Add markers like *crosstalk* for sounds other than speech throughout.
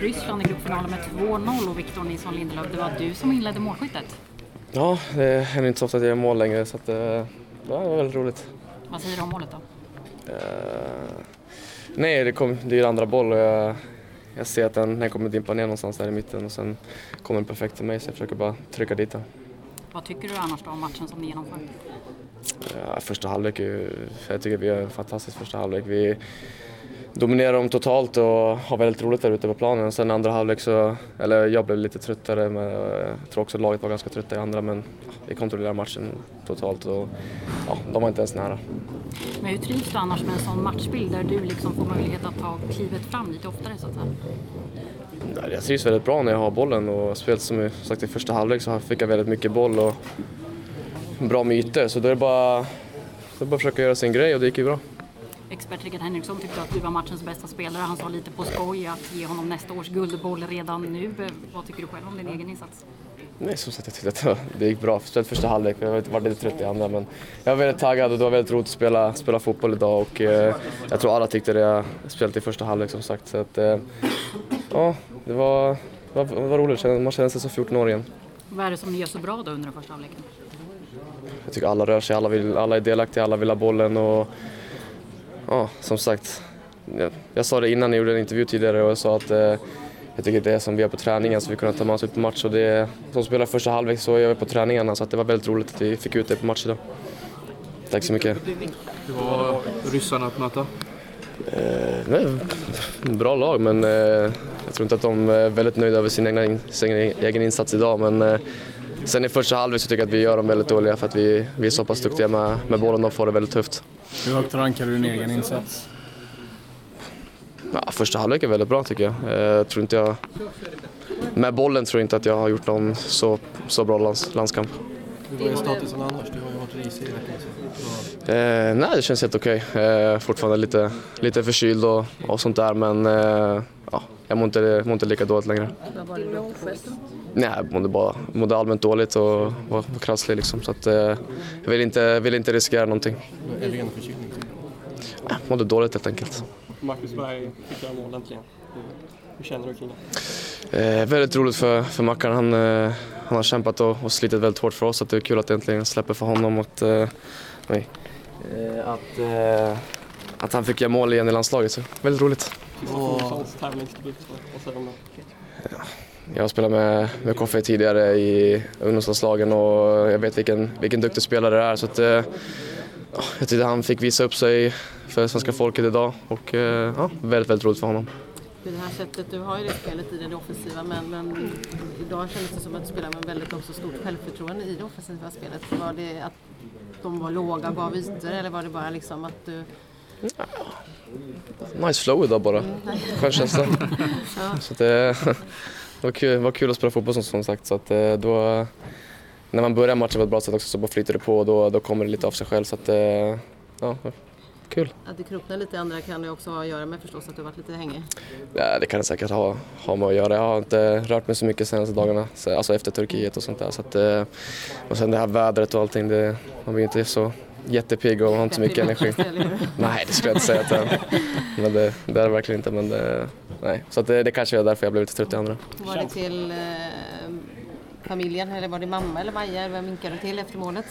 Ryssland i gruppfinalen med 2-0 och Victor Nilsson Lindelöf, det var du som inledde målskyttet. Ja, det händer inte så ofta att jag gör mål längre så att, eh, det var väldigt roligt. Vad säger du om målet då? Uh, nej, det, kom, det är andra boll och jag, jag ser att den, den kommer dimpa ner någonstans där i mitten och sen kommer den perfekt till mig så jag försöker bara trycka dit den. Vad tycker du annars om matchen som ni genomför? Ja, första halvlek, jag tycker vi gör en fantastisk första halvlek. Vi dominerar dem totalt och har väldigt roligt där ute på planen. Sen andra halvlek så, eller jag blev lite tröttare, men jag tror också laget var ganska trötta i andra, men vi kontrollerar matchen totalt och ja, de var inte ens nära. Men hur trivs du annars med en sån matchbild där du liksom får möjlighet att ta klivet fram lite oftare så att säga? Jag trivs väldigt bra när jag har bollen och spelet som sagt i första halvlek så fick jag väldigt mycket boll och bra myter så då är det bara, det är bara att försöka göra sin grej och det gick ju bra. Expert Rickard Henriksson tyckte att du var matchens bästa spelare. Han sa lite på skoj att ge honom nästa års guldboll redan nu. Vad tycker du själv om din egen insats? Nej, som sagt, jag tyckte att det gick bra. Speciellt första halvlek. Jag var lite trött i andra, men jag var väldigt taggad och det var väldigt roligt att spela, spela fotboll idag och eh, jag tror alla tyckte det. Jag spelade i första halvlek som sagt. Så att, eh, ja, det var, det var, det var roligt. Man kände sig som 14 år igen. Vad är det som ni gör så bra då under den första halvleken? Jag tycker alla rör sig, alla, vill, alla är delaktiga, alla vill ha bollen och ja, som sagt. Jag, jag sa det innan jag gjorde en intervju tidigare och jag sa att eh, jag tycker det är som vi gör på träningen så vi kunde ta med oss ut på match och det som spelar första halvlek så gör vi på träningarna så att det var väldigt roligt att vi fick ut det på match idag. Tack så mycket. Hur var ryssarna att möta? Eh, nej, bra lag men eh, jag tror inte att de är väldigt nöjda över sin, egna, sin egen insats idag men eh, sen i första halvlek så tycker jag att vi gör dem väldigt dåliga för att vi, vi är så pass duktiga med, med bollen och får det väldigt tufft. Hur högt rankar du din egen insats? Ja, första halvlek är väldigt bra tycker jag. jag tror inte jag. Med bollen tror jag inte att jag har gjort någon så, så bra lands, landskamp. Hur är statusen annars? Du har ju varit risig i veckan. Eh, nej, det känns helt okej. Eh, fortfarande lite, lite förkyld och, och sånt där men eh, ja, jag mår inte, mår inte lika dåligt längre. Vad var det du Nej, jag mådde, bara, mådde allmänt dåligt och var, var krasslig liksom. Så att, eh, jag vill inte, vill inte riskera någonting. En förkylning? Jag mådde dåligt helt enkelt. Marcus Berg fick göra mål äntligen. Hur känner du kring det? Eh, väldigt roligt för, för Mackan. Han, eh, han har kämpat och, och slitit väldigt hårt för oss. Så det är kul att det äntligen släpper för honom. Att, eh, nej, eh, att, eh, att han fick göra mål igen i landslaget. Så väldigt roligt. Det? Jag har spelat med, med Koffe tidigare i ungdomslandslagen och jag vet vilken, vilken duktig spelare det är. Så att, eh, jag tyckte han fick visa upp sig för svenska folket idag och eh, ja, väldigt, väldigt roligt för honom. Det här sättet, du har ju det spelet i det offensiva men, men idag kändes det som att du spelar med väldigt också stort självförtroende i det offensiva spelet. Var det att de var låga gav ytor eller var det bara liksom att du Nice flow idag bara, självkänsla. *laughs* Så det, det, var kul, det var kul att spela fotboll som, som sagt. Så att eh, då, när man börjar matchen på ett bra sätt också så bara flyter det på och då, då kommer det lite av sig själv. Så att, eh, ja, kul. Att det kroknar lite i andra kan det också ha att göra med förstås att du varit lite hängig? Ja, det kan det säkert ha, ha med att göra. Jag har inte rört mig så mycket de senaste dagarna, alltså efter Turkiet och sånt där. Så att, eh, och sen det här vädret och allting, det, man blir inte så jättepigg och har inte så mycket energi. nej, det skulle jag inte säga att. Men det, det är det verkligen inte. Men det, nej. Så att det, det kanske är därför jag blev lite trött i andra. Var det till eh, familjen eller var det mamma eller Maja? Vem vinkade du till efter målet?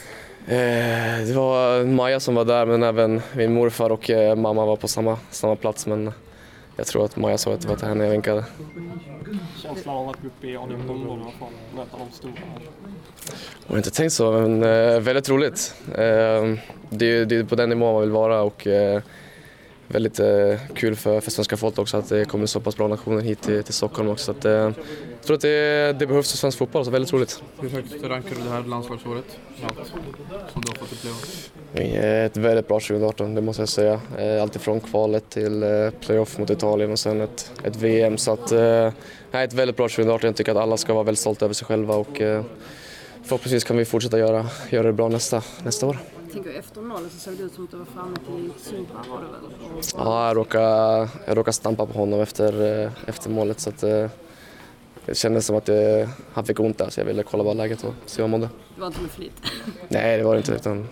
Eh, det var Maja som var där men även min morfar och eh, mamma var på samma, samma plats. Men jag tror att Maja sa att det var till henne jag vinkade. Känslan av att gå upp i A19 och möta de stora? Jag har inte tänkt så, men eh, väldigt roligt. Eh, det, det är på den nivån man vill vara och eh, väldigt eh, kul för, för svenska folket också att det kommer så pass bra nationer hit till, till Stockholm också. Att, eh, jag tror att det, det behövs för svensk fotboll, så väldigt roligt. Hur högt rankar du det här landslagsåret? Allt som du har fått uppleva? Ett väldigt bra 2018, det måste jag säga. Eh, Alltifrån kvalet till playoff mot Italien och sen ett, ett VM. Så att, eh, ett väldigt bra 2018. Jag tycker att alla ska vara väldigt stolta över sig själva och eh, förhoppningsvis kan vi fortsätta göra, göra det bra nästa, nästa år. Jag tänker efter målet så såg det ut som att du var framme till Simpa var det väl? Ja, jag råkade, jag råkade stampa på honom efter, eh, efter målet så att eh, det kändes som att det, han fick ont där så jag ville kolla bara läget och se hur han mådde. Det var inte med flit? *laughs* Nej, det var det inte utan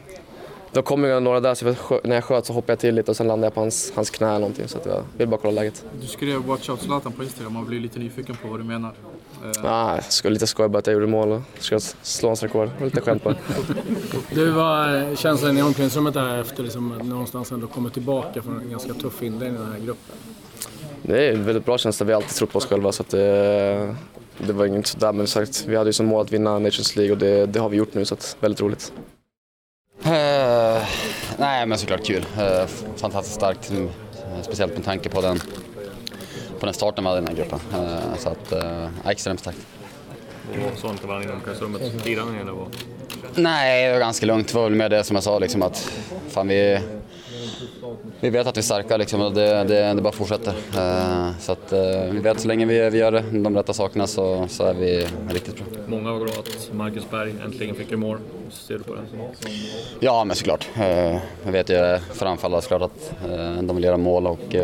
då kom ju några där så jag, när jag sköt så hoppade jag till lite och sen landade jag på hans, hans knä eller någonting. Så att jag vill bara kolla läget. Du skrev “Watch out Zlatan” på Instagram och blir lite nyfiken på vad du menar. Eh, Ah, skulle lite skoja bara att jag gjorde mål och ska slå hans rekord. Det var Lite skämt bara. Du, vad känslan i omklädningsrummet där efter liksom någonstans ändå kommit tillbaka från en ganska tuff inledning i den här gruppen? Det är en väldigt bra känsla. Vi har alltid trott på oss själva så att det, det var inget sådär. Men sagt, vi hade ju som mål att vinna Nations League och det, det har vi gjort nu så att väldigt roligt. Eh, nej, men såklart kul. Eh, fantastiskt starkt, speciellt med tanke på den, på den starten vi hade i den här gruppen. Eh, så att, eh, extremt starkt. Och inte varandra i omklädningsrummet? Firade ni eller vad? Nej, det var ganska lugnt. Det var väl mer det som jag sa, liksom att fan, vi, vi vet att vi är starka liksom, och det, det, det bara fortsätter. Eh, så att, vi vet så länge vi, vi gör de rätta sakerna så, så är vi riktigt bra. Många var glada att Marcus Berg äntligen fick göra mål. Ser du på det? Ja, men såklart. Jag vet ju för anfallare såklart att de vill göra mål och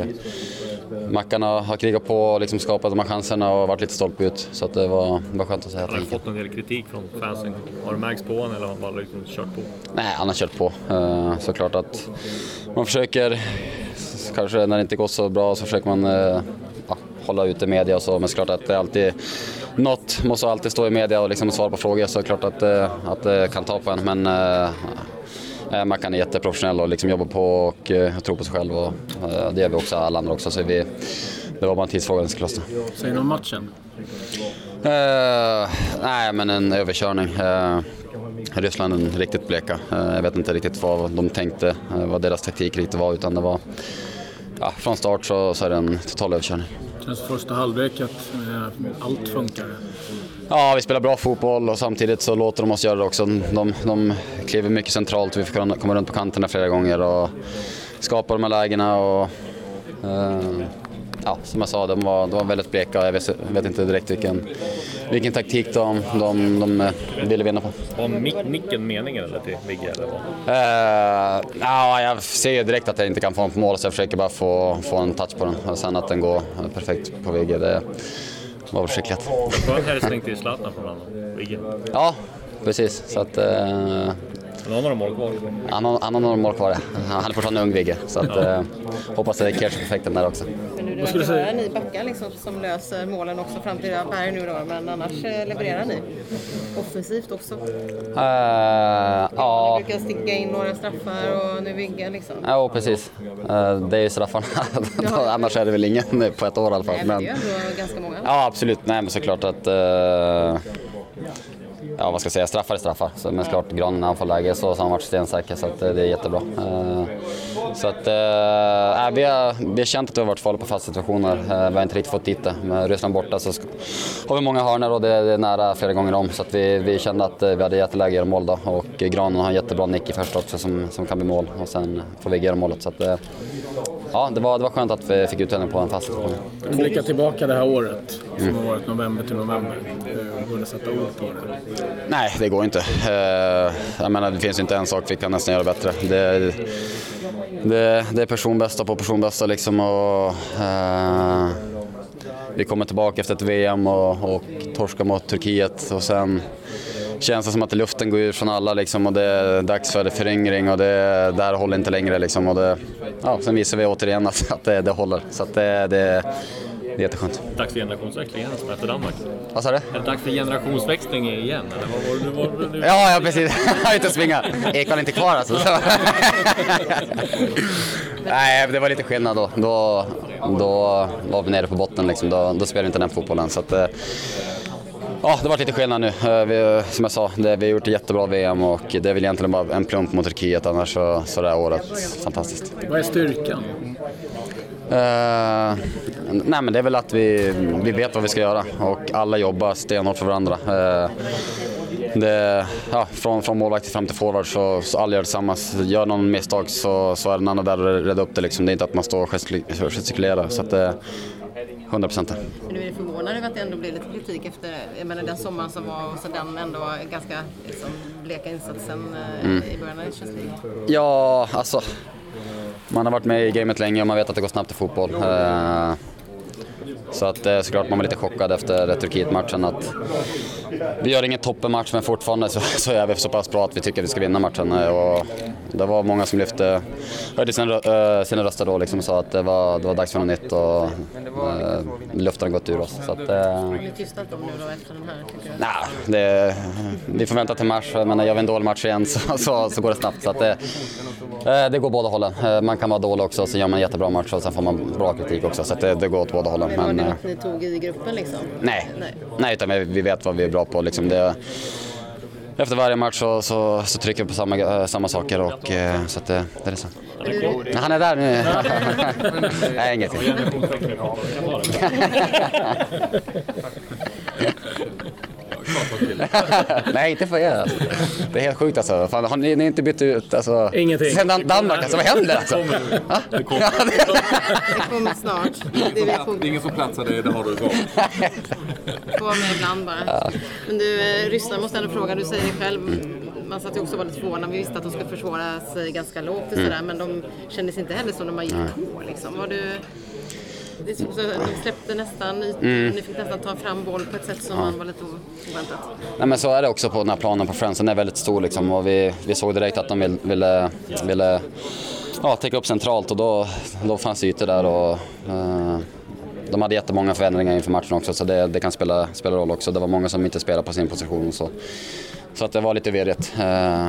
Mackan har krigat på och liksom skapat de här chanserna och varit lite stolpe ut. Så att det var, var skönt att säga Han har fått en del kritik från fansen. Har det märkts på honom eller har han bara liksom kört på? Nej, han har kört på. Eh, Såklart att man försöker, kanske när det inte går så bra så försöker man eh, ja, hålla ute media och så. Men såklart att det är alltid något måste alltid stå i media och liksom svara på frågor så är det klart att, eh, att det kan ta på en. Men eh, Mackan är jätteprofessionell och liksom jobbar på och eh, tror på sig själv och eh, det gör vi också alla andra också. Så vi, det var bara en tidsfråga det skulle lossna. Säg något om matchen. Eh, nej, men en överkörning. Eh, Ryssland är riktigt bleka. Eh, jag vet inte riktigt vad de tänkte, vad deras taktik riktigt var, utan det var... Ja, från start så, så är det en total överkörning. Känns första halvlek att allt funkar. Ja, vi spelar bra fotboll och samtidigt så låter de oss göra det också. De, de kliver mycket centralt, vi får komma runt på kanterna flera gånger och skapa de här lägena. Och, eh, ja, som jag sa, de var, de var väldigt bleka. Jag vet, vet inte direkt vilken, vilken taktik de, de, de eh, ville vinna på. Var mick, nicken meningen eller till Vigge eller vad? Uh, ja, jag ser ju direkt att jag inte kan få den på mål så jag försöker bara få, få en touch på den. Och sen att den går perfekt på Vigge, det var väl skickligt. Skön hälsning till Zlatan från honom, Vigge. Ja, precis. Så att, uh, Han har några mål kvar. han, har, han har några mål kvar. ja. Han är fortfarande ung Vigge, så att, uh, hoppas det är perfekten där också. Nu det bara ni backar liksom som löser målen också fram till Berg nu då, men annars eh, levererar ni. Offensivt också. Uh, Ni ja, brukar sticka in några straffar och nu Vigge liksom. ja, precis. Uh, det är ju straffarna. *laughs* Annars är det väl ingen *laughs* på ett år i alla fall. Nej, men det är ju ändå ganska många. Ja, absolut. Nej, men såklart att... eh, ja, vad ska jag säga? Straffar är straffar. Så, men såklart, Granen när han får läge så, så har han varit stensäker, så att, eh, det är jättebra. Eh, så att, eh, vi, har, vi har känt att vi har varit farliga på fasta situationer. Eh, vi har inte riktigt fått dit det. Med Ryssland borta så sk- har vi många hörnor och det, är nära flera gånger om. Så att vi, vi kände att eh, vi hade jätteläge att göra mål då. Och Granen har en jättebra nick i första också som, som kan bli mål. Och sen får vi göra målet. Så att, eh, ja, det var, det var skönt att vi fick utdelning på en fast situation. Om vi blickar tillbaka det här året, som har varit november till november. Eh, Går det att sätta ord på det? Nej, det går inte. Jag menar, det finns inte en sak vi kan nästan göra bättre. Det, det, det är personbästa på personbästa liksom och eh, vi kommer tillbaka efter ett VM och, och torskar mot Turkiet och sen känns det som att luften går ur från alla liksom och det är dags för föryngring och det, det här håller inte längre liksom och det, ja, sen visar vi återigen att, att det, det håller. Så att det, det, det är jätteskönt. Dags för generationsväxling igen som efter Danmark. Vad sa du? Är det dags för generationsväxling igen eller vad var det nu? Var? Ja, ja precis. *laughs* Jag har inte svinga. Ekvall är inte kvar alltså. Så. *laughs* Nej, det var lite skillnad då. Då, då var vi nere på botten liksom. Då, då spelade vi inte den fotbollen. Så att, eh, ja, det var lite skillnad nu. Eh, Vi, som jag sa, det, vi har gjort ett jättebra VM och det är väl egentligen bara en plump mot Turkiet. Annars så, så det här året fantastiskt. Vad är styrkan? Eh, nej men det är väl att vi, vi vet vad vi ska göra och alla jobbar stenhårt för varandra. Eh, det, ja, från, från målvakt fram till forward så, så alla gör tillsammans. Gör någon misstag så, så är den andra där och räddar upp det. Liksom. Det är inte att man står och gestikul- gestikulerar. Så att det, 100 procent. Men du är förvånad över att det ändå blev lite kritik efter jag menar, den sommaren som var och så den ändå ganska liksom, bleka insatsen eh, Mm. i början av League. Ja, alltså. Man har varit med i gamet länge och man vet att det går snabbt i fotboll. Eh, så att eh, såklart man var lite chockad efter Turkiet-matchen att vi gör ingen toppenmatch men fortfarande så, så är vi så pass bra att vi tycker att vi ska vinna matchen. Eh, och det var många som lyfte, höjde sina, äh, sina röster då liksom och sa att det var, det var dags för något nytt och äh, luften har gått ur oss. Så att, äh, Har ni tystat dem nu då efter den här? Tycker nah, det, vi får vänta till mars, men gör vi en dålig match igen så, så, så går det snabbt. Så att det, eh, det går båda hållen. Eh, Man kan vara dålig också, så gör man en jättebra match och sen får man bra kritik också. Så att det, det går åt båda hållen. Men var Men, det eh, något ni tog i gruppen liksom? nej, Nej. nej utan vi, vi vet vad vi är bra på. Liksom det, efter varje match så, så, så trycker vi på samma, eh, samma saker och eh, så att det, det är så. Han är där nu. *laughs* nej, ingenting. *laughs* *laughs* Nej, inte för er alltså. Det är helt sjukt alltså. Fan, har ni, ni har inte bytt ut alltså, Ingenting. sen Dan- Danmark alltså. Vad händer alltså? Det kommer. Ja, det- Det kommer snart. Det är får Det är ingen som platsar, det, det har du kvar. *laughs* få med ibland bara. Men du, eh, Ryssland måste ändå fråga, du säger själv, man satt ju också lite förvånad, vi visste att de skulle försvara sig ganska lågt och sådär, men de kändes inte heller som de bara gick på liksom. Var du, det så, så, de släppte nästan ytor, ni fick nästan ta fram boll på ett sätt som man var lite oväntat. Nej, men så är det också på den här planen på Friends. Den är väldigt stor liksom, och vi, vi såg direkt att de vill, ville, ville ja, täcka upp centralt och då, då fanns det ytor där. Och, eh, de hade jättemånga förändringar inför matchen också så det, det kan spela, spela roll också. Det var många som inte spelade på sin position så, så att det var lite virrigt. Eh,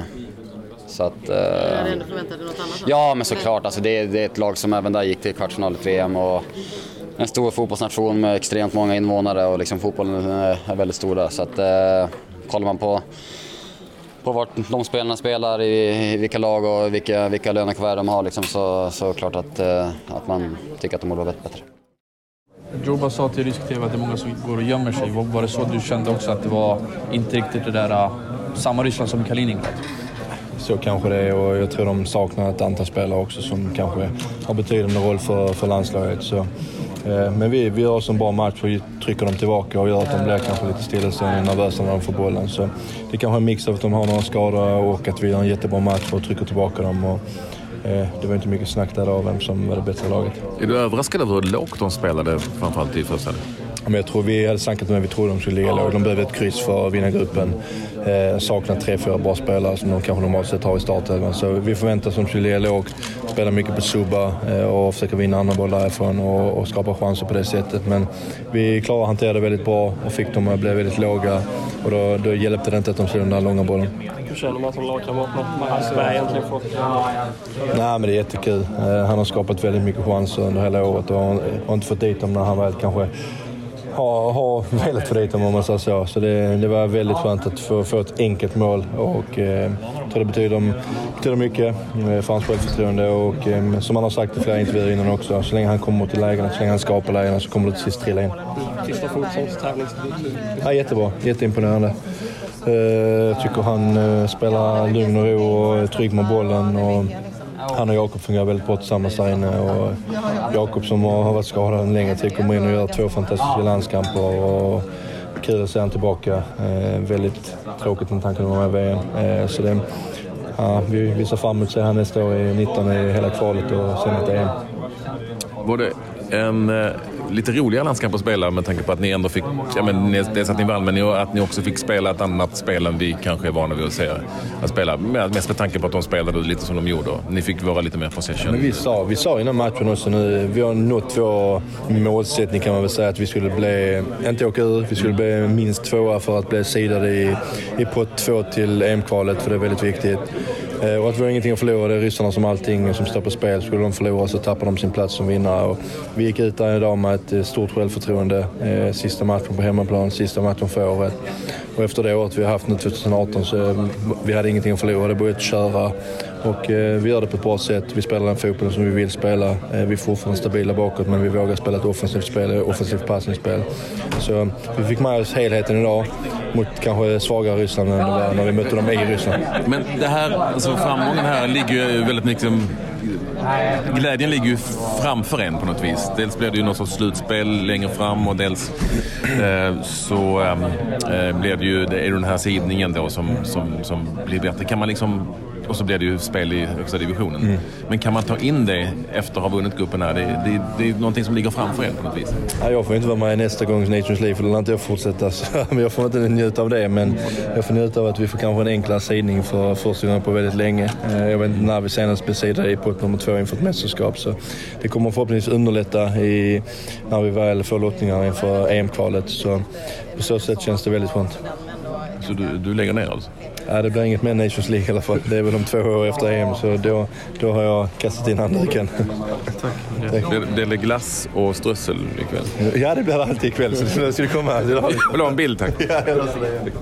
så att, eh, Jag hade ändå förväntat dig något annat. Ja, men såklart. Alltså, det, är, det är ett lag som även där gick till kvartsfinal i VM. Och en stor fotbollsnation med extremt många invånare och liksom fotbollen är väldigt stor där. Så att, eh, kollar man på, på vart de spelarna spelar, i, i vilka lag och vilka, vilka lönekuvert de har liksom, så, så är det klart att, eh, att man tycker att de borde vara bättre. Joba sa till rysk TV att det är många som går och gömmer sig. Var var det så du kände också att det var inte riktigt det där uh, samma Ryssland som i Kaliningrad? Så kanske det är och jag tror de saknar ett antal spelare också som kanske har betydande roll för, för landslaget. Så, eh, men vi, vi gör oss en bra match och trycker dem tillbaka och gör att de blir kanske lite stillastående och nervösa när de får bollen. Så det är kanske är en mix av att de har några skador och att vi gör en jättebra match och trycker tillbaka dem. Och, eh, det var inte mycket snack där av vem som var det bättre laget. Är du överraskad över hur lågt de spelade, framförallt i första halvlek? Men jag tror vi hade snackat med vi trodde de skulle ligga lågt. De behöver ett kryss för att vinna gruppen. Eh, saknar tre, fyra bra spelare som de kanske normalt sett har i startelvan. Så vi förväntar oss att de skulle ligga lågt, spela mycket på subba eh, och försöka vinna andra boll därifrån och, och skapa chanser på det sättet. Men vi klarade att hantera det väldigt bra och fick dem att bli väldigt låga. Och då, då hjälpte det inte att de slog den där långa bollen. Hur känner man som lagkamrat när man ska egentligen få... Nej, men det är jättekul. Eh, Han har skapat väldigt mycket chanser under hela året och har har inte fått dit dem när han väl kanske har, har velat få dit dem om man säger så. Så det, det var väldigt skönt att få, få ett enkelt mål och eh, jag tror det betyder, betyder mycket eh, för hans självförtroende och eh, som han har sagt i flera intervjuer innan också, så länge han kommer till lägena, så länge han skapar lägena så kommer det till sist trilla in. Sista Fotsons tävlingsdebut. Ja, jättebra, jätteimponerande. Eh, Jag tycker han eh, spelar lugn och ro och är trygg med bollen. Och han och Jakob fungerar väldigt bra tillsammans där inne. Och Jakob som har varit skadad en längre tid kommer in och gör två fantastiska landskamper. Och kul att se honom tillbaka. Eh, Väldigt tråkigt att han kunde vara med i VM. Eh, Så det, ja, vi, vi ser fram emot att se honom nästa år i 19 i hela kvalet och sen ett EM. Var det en eh, lite roligare landskamp att spela med tanke på att ni ändå fick, ja men dels att ni vann, men att ni också fick spela ett annat spel än vi kanske är vana vid att se att spela. Mest med tanke på att de spelade lite som de gjorde. Ni fick vara lite mer possession. Men vi sa, vi sa innan matchen också nu, vi har nått vår målsättning kan man väl säga att vi skulle bli, inte åka ur, vi skulle bli minst tvåa för att bli sidade i, i pott två till EM-kvalet för det är väldigt viktigt. Eh, och att vi har ingenting att förlora, det är ryssarna som allting som står på spel. Skulle de förlora så tappar de sin plats som vinnare. Och vi gick ut där idag med ett eh, stort självförtroende. Eh, sista matchen på hemmaplan, sista matchen för året. Och efter det året vi har haft nu 2018 så eh, vi hade ingenting att förlora. Det började köra. Och eh, vi gör det på ett bra sätt. Vi spelar den fotbollen som vi vill spela. Eh, vi är fortfarande stabila bakåt men vi vågar spela ett offensivt spel, ett offensivt passningsspel. Så eh, vi fick med oss helheten idag mot kanske svagare Ryssland än var när vi mötte dem i Ryssland. Men det här, alltså framgången här ligger ju väldigt mycket... som- Glädjen ligger ju framför en på något vis. Dels blir det ju något sorts slutspel längre fram och dels eh, så eh, blir det ju det är den här sidningen då som, som, som blir bättre. Kan man liksom och så blir det ju spel i högsta divisionen. Men kan man ta in det efter att ha vunnit gruppen här? Det, det, det är någonting som ligger framför en på något vis. Ja, jag får inte vara med nästa gångs Nations League för då lär inte jag fortsätta. *laughs* Men jag får inte njuta av det. Men jag får njuta av att vi får kanske en enklare sidning för första gången på väldigt länge. Eh, Jag vet inte när vi senast blev sidade i pott nummer två inför ett mästerskap. Så det kommer förhoppningsvis underlätta i, när vi väl får lottningar inför EM-kvalet. Så på så sätt känns det väldigt skönt. Så du, du lägger ner alltså? Ja, det blir inget mer Nations League i alla fall. Det är väl om två år efter EM så då, då har jag kastat in handduken. Tack. Blir, blir det glass och strössel ikväll? Ja, det blir det alltid ikväll. Så det skulle komma. Jag vill ha en bild tack. Ja, jag löser det.